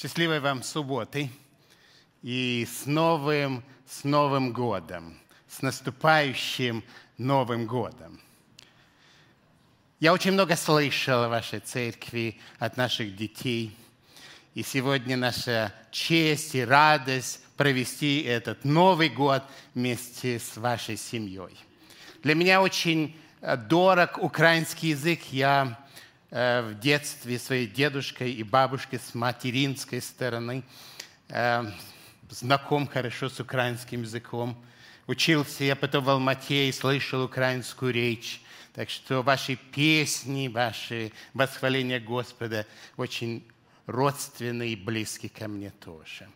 Счастливой вам субботы и с новым, с Новым годом, с наступающим Новым годом. Я очень много слышал о вашей церкви от наших детей. И сегодня наша честь и радость провести этот Новый год вместе с вашей семьей. Для меня очень э, дорог украинский язык. Я в детстве своей дедушкой и бабушкой с материнской стороны, э, знаком хорошо с украинским языком. Учился я потом в Алмате и слышал украинскую речь. Так что ваши песни, ваши восхваления Господа очень родственны и близки ко мне тоже.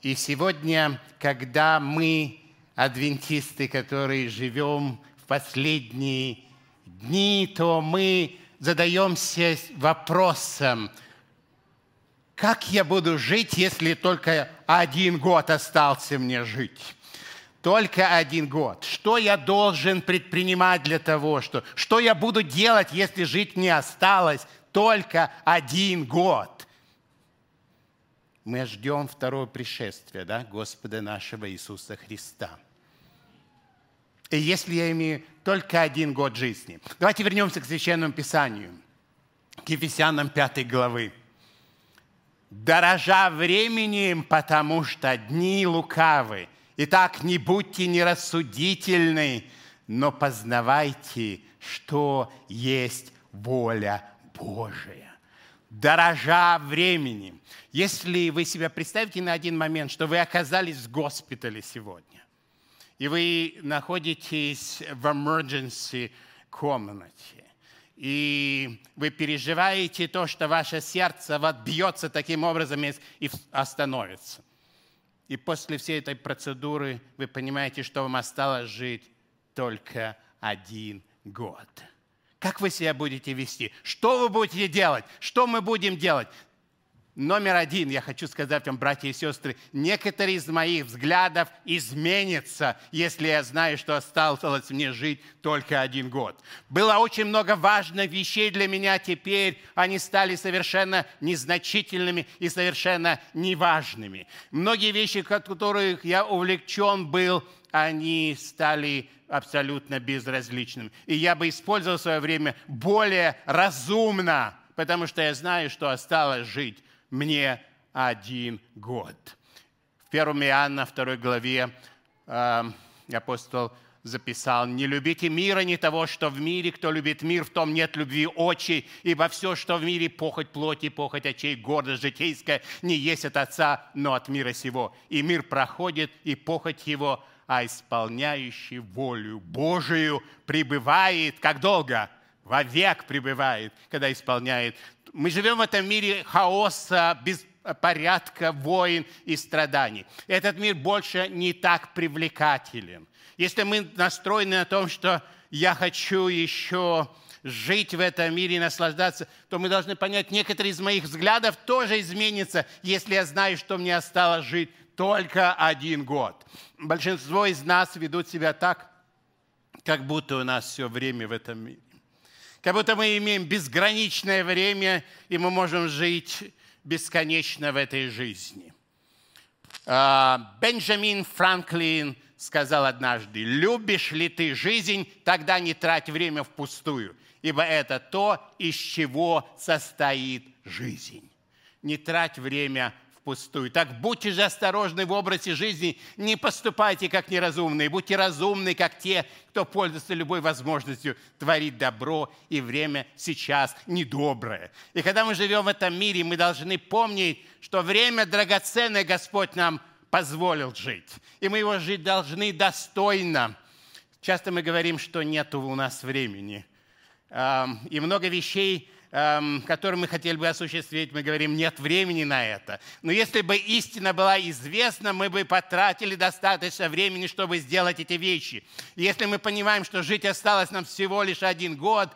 И сегодня, когда мы, адвентисты, которые живем в последние дни, то мы задаемся вопросом, как я буду жить, если только один год остался мне жить? Только один год. Что я должен предпринимать для того, что, что я буду делать, если жить мне осталось только один год? Мы ждем второго пришествия, да, Господа нашего Иисуса Христа – если я имею только один год жизни. Давайте вернемся к Священному Писанию, к Ефесянам 5 главы. «Дорожа временем, потому что дни лукавы. Итак, не будьте нерассудительны, но познавайте, что есть воля Божия. Дорожа временем. Если вы себя представите на один момент, что вы оказались в госпитале сегодня, и вы находитесь в emergency комнате, и вы переживаете то, что ваше сердце вот бьется таким образом и остановится. И после всей этой процедуры вы понимаете, что вам осталось жить только один год. Как вы себя будете вести? Что вы будете делать? Что мы будем делать? Номер один, я хочу сказать вам, братья и сестры, некоторые из моих взглядов изменятся, если я знаю, что осталось мне жить только один год. Было очень много важных вещей для меня теперь, они стали совершенно незначительными и совершенно неважными. Многие вещи, которых я увлечен был, они стали абсолютно безразличными. И я бы использовал свое время более разумно, потому что я знаю, что осталось жить мне один год. В 1 Иоанна 2 главе э, апостол записал, «Не любите мира, не того, что в мире. Кто любит мир, в том нет любви очей, ибо все, что в мире, похоть плоти, похоть очей, гордость житейская, не есть от Отца, но от мира сего. И мир проходит, и похоть его, а исполняющий волю Божию пребывает, как долго? Вовек пребывает, когда исполняет мы живем в этом мире хаоса, беспорядка, войн и страданий. Этот мир больше не так привлекателен. Если мы настроены на том, что я хочу еще жить в этом мире и наслаждаться, то мы должны понять, некоторые из моих взглядов тоже изменятся, если я знаю, что мне осталось жить только один год. Большинство из нас ведут себя так, как будто у нас все время в этом мире. Как будто мы имеем безграничное время, и мы можем жить бесконечно в этой жизни. А, Бенджамин Франклин сказал однажды, «Любишь ли ты жизнь, тогда не трать время впустую, ибо это то, из чего состоит жизнь». Не трать время впустую. Так будьте же осторожны в образе жизни, не поступайте как неразумные, будьте разумны, как те, кто пользуется любой возможностью творить добро, и время сейчас недоброе. И когда мы живем в этом мире, мы должны помнить, что время драгоценное Господь нам позволил жить. И мы его жить должны достойно. Часто мы говорим, что нет у нас времени. И много вещей который мы хотели бы осуществить, мы говорим, нет времени на это. Но если бы истина была известна, мы бы потратили достаточно времени, чтобы сделать эти вещи. если мы понимаем, что жить осталось нам всего лишь один год,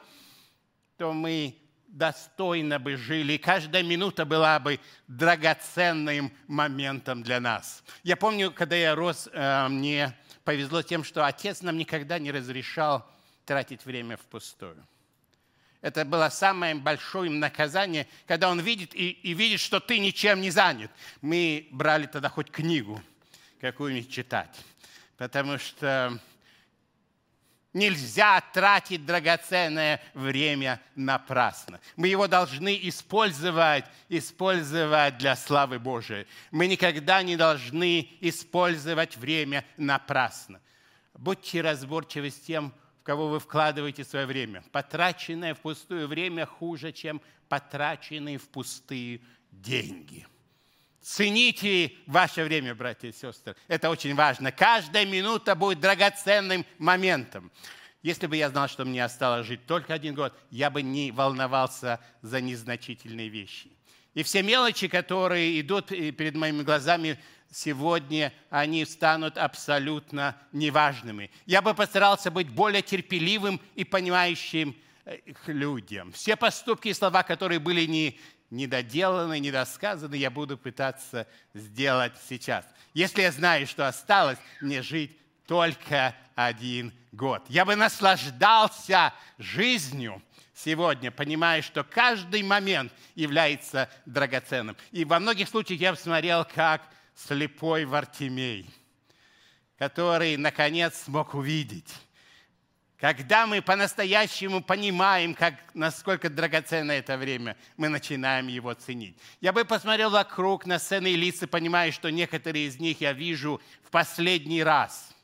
то мы достойно бы жили, и каждая минута была бы драгоценным моментом для нас. Я помню, когда я рос, э, мне повезло тем, что отец нам никогда не разрешал тратить время впустую. Это было самое большое наказание, когда он видит и, и видит, что ты ничем не занят. Мы брали тогда хоть книгу какую-нибудь читать, потому что Нельзя тратить драгоценное время напрасно. Мы его должны использовать, использовать для славы Божией. Мы никогда не должны использовать время напрасно. Будьте разборчивы с тем, кого вы вкладываете свое время. Потраченное в пустое время хуже, чем потраченные в пустые деньги. Цените ваше время, братья и сестры. Это очень важно. Каждая минута будет драгоценным моментом. Если бы я знал, что мне осталось жить только один год, я бы не волновался за незначительные вещи. И все мелочи, которые идут перед моими глазами сегодня, они станут абсолютно неважными. Я бы постарался быть более терпеливым и понимающим э, людям. Все поступки и слова, которые были не недоделанное, недосказанное я буду пытаться сделать сейчас. Если я знаю, что осталось мне жить только один год. Я бы наслаждался жизнью сегодня, понимая, что каждый момент является драгоценным. И во многих случаях я посмотрел, как слепой Вартимей, который, наконец, смог увидеть когда мы по-настоящему понимаем, как, насколько драгоценно это время, мы начинаем его ценить. Я бы посмотрел вокруг на сцены и лица, понимая, что некоторые из них я вижу в последний раз.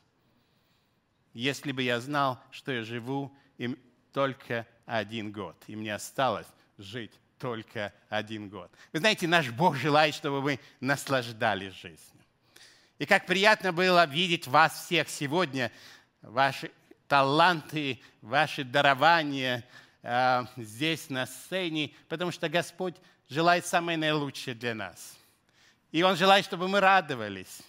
Если бы я знал, что я живу им только один год, и мне осталось жить только один год. Вы знаете, наш Бог желает, чтобы мы наслаждались жизнью. И как приятно было видеть вас всех сегодня, ваши таланты, ваши дарования э, здесь на сцене, потому что Господь желает самое наилучшее для нас. И Он желает, чтобы мы радовались,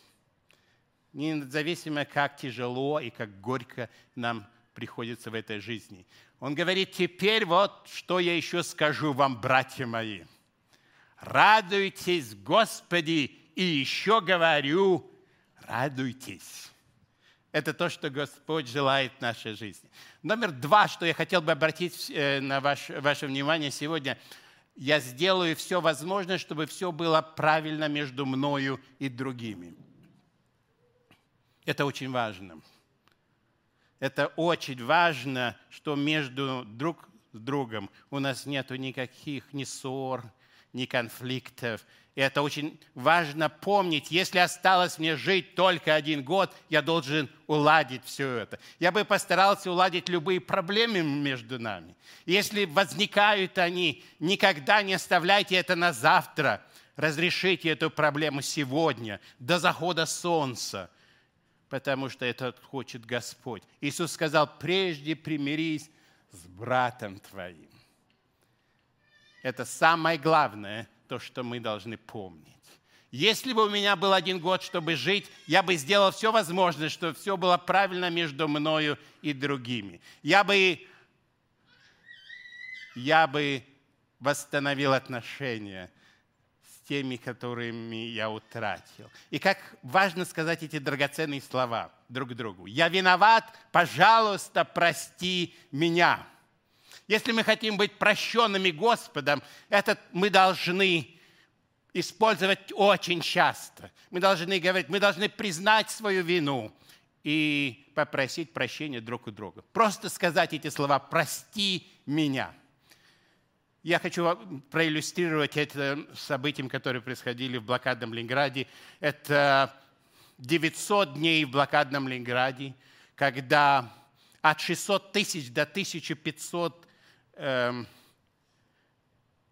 независимо, как тяжело и как горько нам приходится в этой жизни. Он говорит, теперь вот что я еще скажу вам, братья мои. Радуйтесь, Господи, и еще говорю, радуйтесь. Это то, что Господь желает в нашей жизни. Номер два, что я хотел бы обратить э, на ваше, ваше внимание сегодня. Я сделаю все возможное, чтобы все было правильно между мною и другими. Это очень важно. Это очень важно, что между друг с другом у нас нет никаких ни ссор, ни конфликтов, и это очень важно помнить. Если осталось мне жить только один год, я должен уладить все это. Я бы постарался уладить любые проблемы между нами. Если возникают они, никогда не оставляйте это на завтра. Разрешите эту проблему сегодня, до захода солнца, потому что это хочет Господь. Иисус сказал, прежде примирись с братом твоим. Это самое главное – то, что мы должны помнить. Если бы у меня был один год, чтобы жить, я бы сделал все возможное, чтобы все было правильно между мною и другими. Я бы, я бы восстановил отношения теми, которыми я утратил. И как важно сказать эти драгоценные слова друг другу. «Я виноват, пожалуйста, прости меня». Если мы хотим быть прощенными Господом, это мы должны использовать очень часто. Мы должны говорить, мы должны признать свою вину и попросить прощения друг у друга. Просто сказать эти слова «прости меня». Я хочу проиллюстрировать это событием, которые происходили в блокадном Ленинграде. Это 900 дней в блокадном Ленинграде, когда от 600 тысяч до 1500 эм,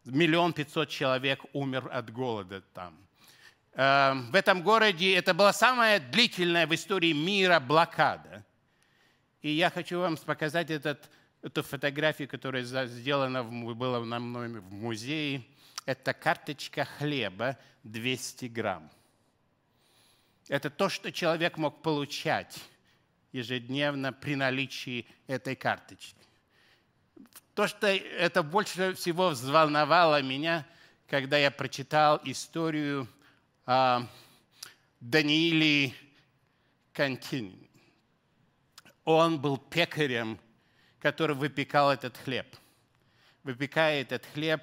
миллион пятьсот человек умер от голода там. Эм, в этом городе это была самая длительная в истории мира блокада. И я хочу вам показать этот, эту фотографию, которая сделана была на мной в музее. Это карточка хлеба 200 грамм. Это то, что человек мог получать ежедневно при наличии этой карточки. То, что это больше всего взволновало меня, когда я прочитал историю о Данииле Кантине. Он был пекарем, который выпекал этот хлеб. выпекая этот хлеб,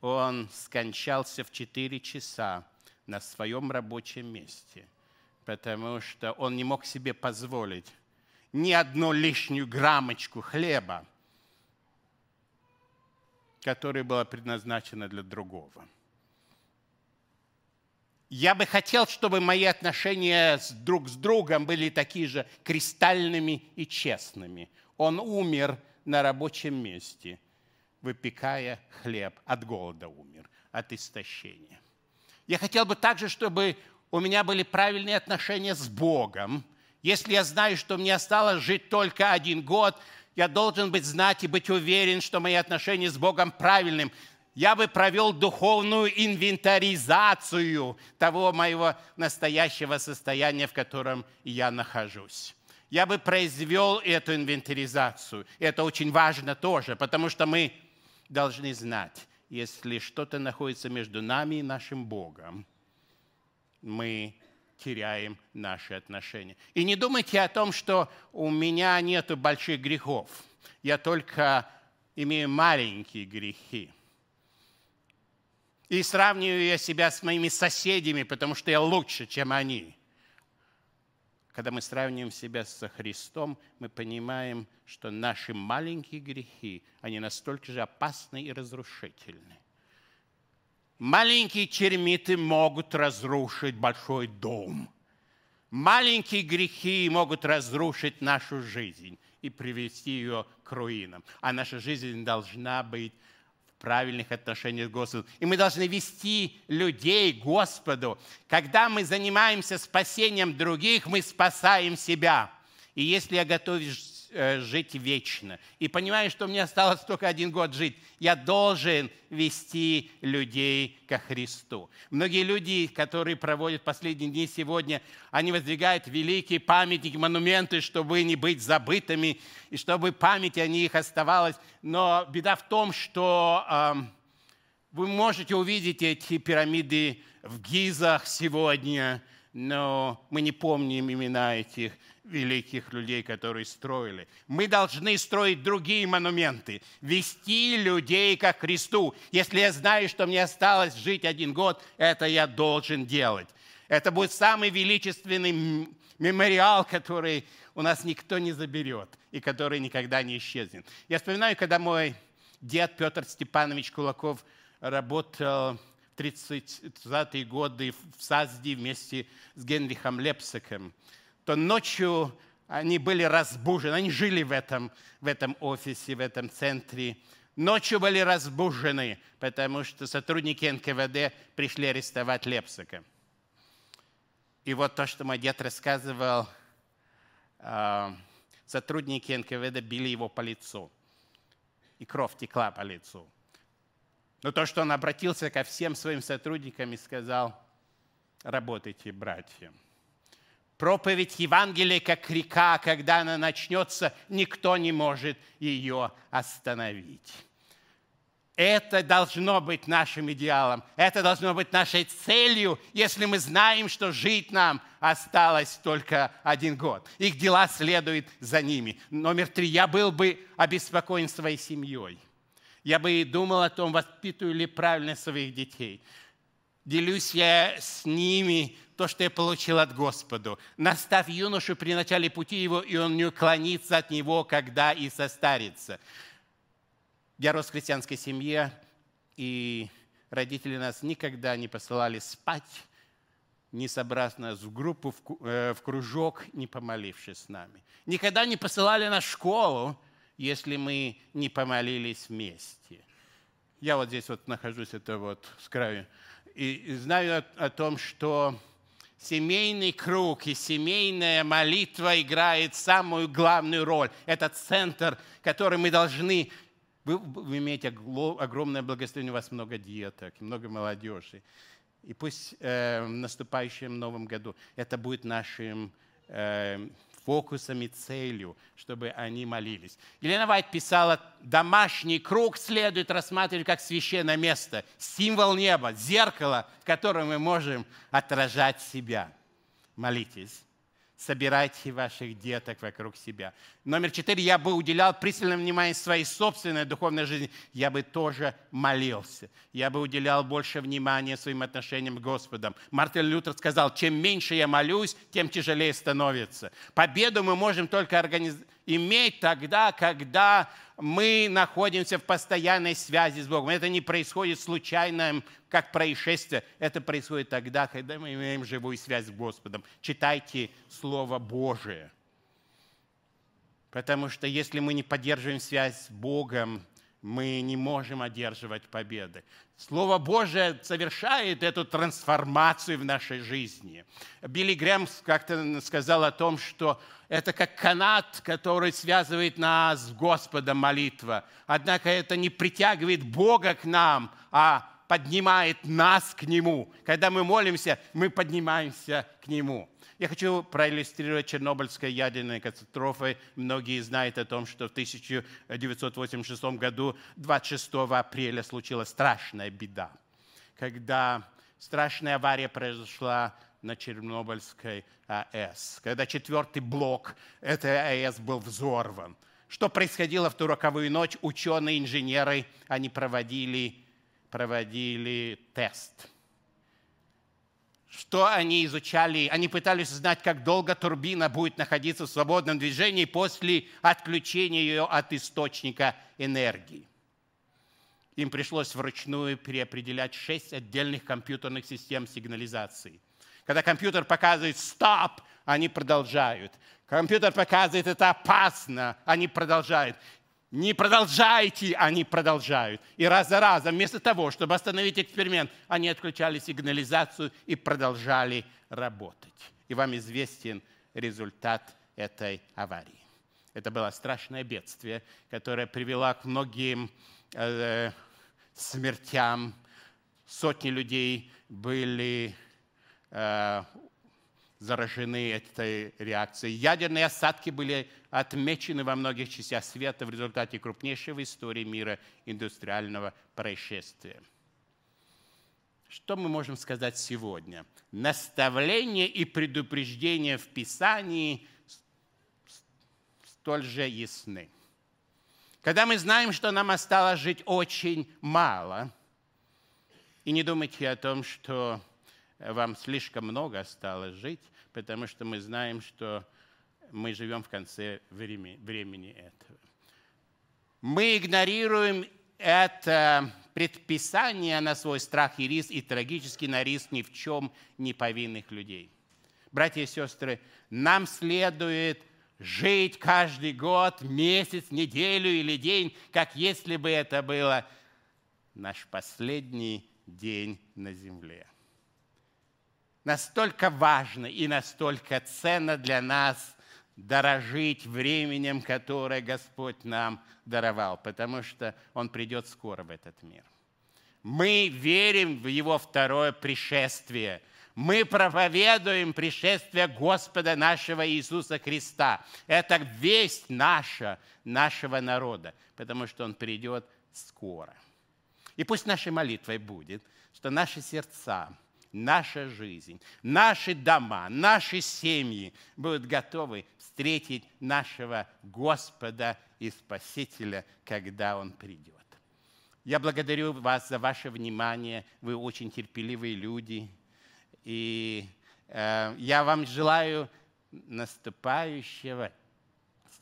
он скончался в 4 часа на своем рабочем месте, потому что он не мог себе позволить ни одну лишнюю граммочку хлеба, которая была предназначена для другого. Я бы хотел, чтобы мои отношения с друг с другом были такие же кристальными и честными. Он умер на рабочем месте, выпекая хлеб. От голода умер, от истощения. Я хотел бы также, чтобы у меня были правильные отношения с Богом. Если я знаю, что мне осталось жить только один год, я должен быть знать и быть уверен, что мои отношения с Богом правильным. Я бы провел духовную инвентаризацию того моего настоящего состояния, в котором я нахожусь. Я бы произвел эту инвентаризацию. Это очень важно тоже, потому что мы должны знать, если что-то находится между нами и нашим Богом, мы теряем наши отношения. И не думайте о том, что у меня нет больших грехов. Я только имею маленькие грехи. И сравниваю я себя с моими соседями, потому что я лучше, чем они. Когда мы сравниваем себя со Христом, мы понимаем, что наши маленькие грехи, они настолько же опасны и разрушительны. Маленькие термиты могут разрушить большой дом. Маленькие грехи могут разрушить нашу жизнь и привести ее к руинам. А наша жизнь должна быть правильных отношениях с Господом. И мы должны вести людей к Господу. Когда мы занимаемся спасением других, мы спасаем себя. И если я готовлюсь жить вечно. И понимаю, что мне осталось только один год жить. Я должен вести людей ко Христу. Многие люди, которые проводят последние дни сегодня, они воздвигают великие памятники, монументы, чтобы не быть забытыми, и чтобы память о них оставалась. Но беда в том, что э, вы можете увидеть эти пирамиды в Гизах сегодня, но мы не помним имена этих великих людей, которые строили. Мы должны строить другие монументы, вести людей ко Христу. Если я знаю, что мне осталось жить один год, это я должен делать. Это будет самый величественный мемориал, который у нас никто не заберет и который никогда не исчезнет. Я вспоминаю, когда мой дед Петр Степанович Кулаков работал в 30-е годы в Сазде вместе с Генрихом Лепсиком – то ночью они были разбужены, они жили в этом, в этом офисе, в этом центре. Ночью были разбужены, потому что сотрудники НКВД пришли арестовать Лепсика. И вот то, что мой дед рассказывал, а, сотрудники НКВД били его по лицу. И кровь текла по лицу. Но то, что он обратился ко всем своим сотрудникам и сказал, работайте, братья. Проповедь Евангелия, как река, когда она начнется, никто не может ее остановить. Это должно быть нашим идеалом, это должно быть нашей целью, если мы знаем, что жить нам осталось только один год. Их дела следуют за ними. Номер три. Я был бы обеспокоен своей семьей. Я бы думал о том, воспитываю ли правильно своих детей. Делюсь я с ними то, что я получил от Господа. Наставь юношу при начале пути его, и он не уклонится от него, когда и состарится. Я рос в христианской семье, и родители нас никогда не посылали спать, не собрав нас в группу, в э, кружок, не помолившись с нами. Никогда не посылали нас в школу, если мы не помолились вместе. Я вот здесь вот нахожусь, это вот с краю, и знаю о, о том, что семейный круг и семейная молитва играет самую главную роль. Это центр, который мы должны... Вы, вы имеете огромное благословение, у вас много деток, много молодежи. И пусть э, в наступающем новом году это будет нашим э, фокусом и целью, чтобы они молились. Елена Вайт писала, домашний круг следует рассматривать как священное место, символ неба, зеркало, в котором мы можем отражать себя. Молитесь. Собирайте ваших деток вокруг себя. Номер четыре, я бы уделял пристальное внимание своей собственной духовной жизни. Я бы тоже молился. Я бы уделял больше внимания своим отношениям с Господом. Мартин Лютер сказал, чем меньше я молюсь, тем тяжелее становится. Победу мы можем только организ... иметь тогда, когда мы находимся в постоянной связи с Богом. Это не происходит случайно, как происшествие. Это происходит тогда, когда мы имеем живую связь с Господом. Читайте Слово Божие. Потому что если мы не поддерживаем связь с Богом, мы не можем одерживать победы. Слово Божие совершает эту трансформацию в нашей жизни. Билли Грэм как-то сказал о том, что это как канат, который связывает нас с Господом молитва. Однако это не притягивает Бога к нам, а поднимает нас к Нему. Когда мы молимся, мы поднимаемся к Нему. Я хочу проиллюстрировать Чернобыльской ядерной катастрофой. Многие знают о том, что в 1986 году, 26 апреля, случилась страшная беда, когда страшная авария произошла на Чернобыльской АЭС, когда четвертый блок этой АЭС был взорван. Что происходило в ту роковую ночь? Ученые, инженеры, они проводили, проводили тест – что они изучали? Они пытались узнать, как долго турбина будет находиться в свободном движении после отключения ее от источника энергии. Им пришлось вручную переопределять шесть отдельных компьютерных систем сигнализации. Когда компьютер показывает «стоп», они продолжают. Компьютер показывает «это опасно», они продолжают. Не продолжайте, они продолжают. И раз за разом, вместо того, чтобы остановить эксперимент, они отключали сигнализацию и продолжали работать. И вам известен результат этой аварии. Это было страшное бедствие, которое привело к многим э, смертям. Сотни людей были э, заражены этой реакцией. Ядерные осадки были отмечены во многих частях света в результате крупнейшего в истории мира индустриального происшествия. Что мы можем сказать сегодня? Наставление и предупреждение в Писании столь же ясны. Когда мы знаем, что нам осталось жить очень мало, и не думайте о том, что вам слишком много осталось жить, потому что мы знаем, что мы живем в конце времени этого. Мы игнорируем это предписание на свой страх и риск и трагический на риск ни в чем не повинных людей. Братья и сестры, нам следует жить каждый год, месяц, неделю или день, как если бы это было наш последний день на земле настолько важно и настолько ценно для нас дорожить временем, которое Господь нам даровал, потому что Он придет скоро в этот мир. Мы верим в Его второе пришествие. Мы проповедуем пришествие Господа нашего Иисуса Христа. Это весть наша, нашего народа, потому что Он придет скоро. И пусть нашей молитвой будет, что наши сердца – наша жизнь, наши дома, наши семьи будут готовы встретить нашего Господа и Спасителя, когда Он придет. Я благодарю вас за ваше внимание. Вы очень терпеливые люди. И э, я вам желаю наступающего,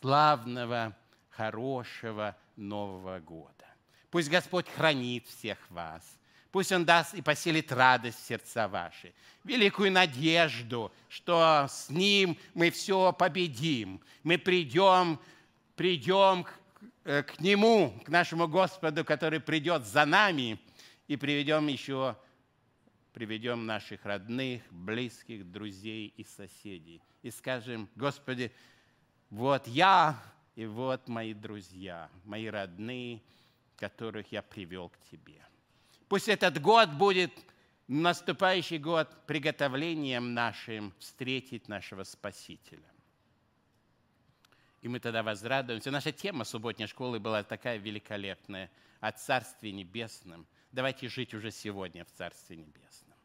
славного, хорошего Нового года. Пусть Господь хранит всех вас Пусть Он даст и поселит радость в сердца ваши, великую надежду, что с Ним мы все победим. Мы придем, придем к, э, к Нему, к нашему Господу, который придет за нами, и приведем еще, приведем наших родных, близких, друзей и соседей. И скажем, Господи, вот я и вот мои друзья, мои родные, которых я привел к Тебе. Пусть этот год будет наступающий год приготовлением нашим встретить нашего Спасителя. И мы тогда возрадуемся. Наша тема субботней школы была такая великолепная о Царстве Небесном. Давайте жить уже сегодня в Царстве Небесном.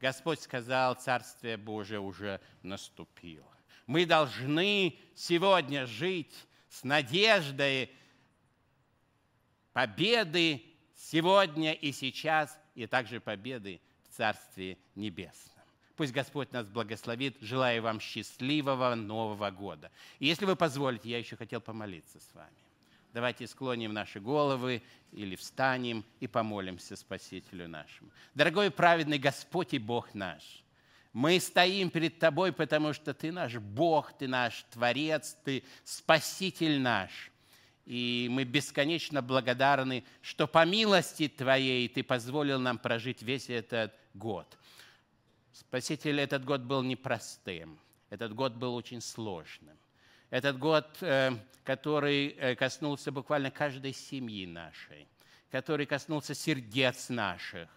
Господь сказал, Царствие Божие уже наступило. Мы должны сегодня жить с надеждой победы сегодня и сейчас, и также победы в Царстве Небесном. Пусть Господь нас благословит. Желаю вам счастливого Нового года. И если вы позволите, я еще хотел помолиться с вами. Давайте склоним наши головы или встанем и помолимся Спасителю нашему. Дорогой праведный Господь и Бог наш, мы стоим перед Тобой, потому что Ты наш Бог, Ты наш Творец, Ты Спаситель наш. И мы бесконечно благодарны, что по милости Твоей Ты позволил нам прожить весь этот год. Спаситель, этот год был непростым, этот год был очень сложным. Этот год, э, который э, коснулся буквально каждой семьи нашей, который коснулся сердец наших.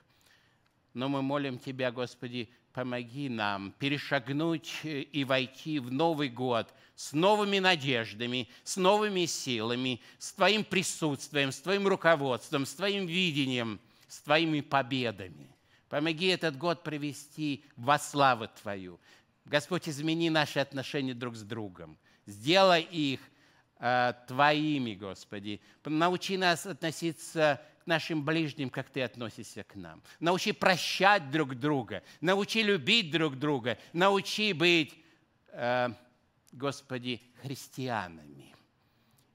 Но мы молим Тебя, Господи, помоги нам перешагнуть э, и войти в Новый год с новыми надеждами, с новыми силами, с Твоим присутствием, с Твоим руководством, с Твоим видением, с Твоими победами. Помоги этот год провести во славу Твою. Господь, измени наши отношения друг с другом. Сделай их э, Твоими, Господи. Научи нас относиться нашим ближним, как Ты относишься к нам. Научи прощать друг друга. Научи любить друг друга. Научи быть, э, Господи, христианами.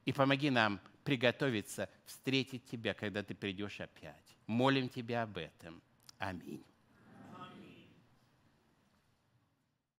И помоги нам приготовиться встретить Тебя, когда Ты придешь опять. Молим Тебя об этом. Аминь.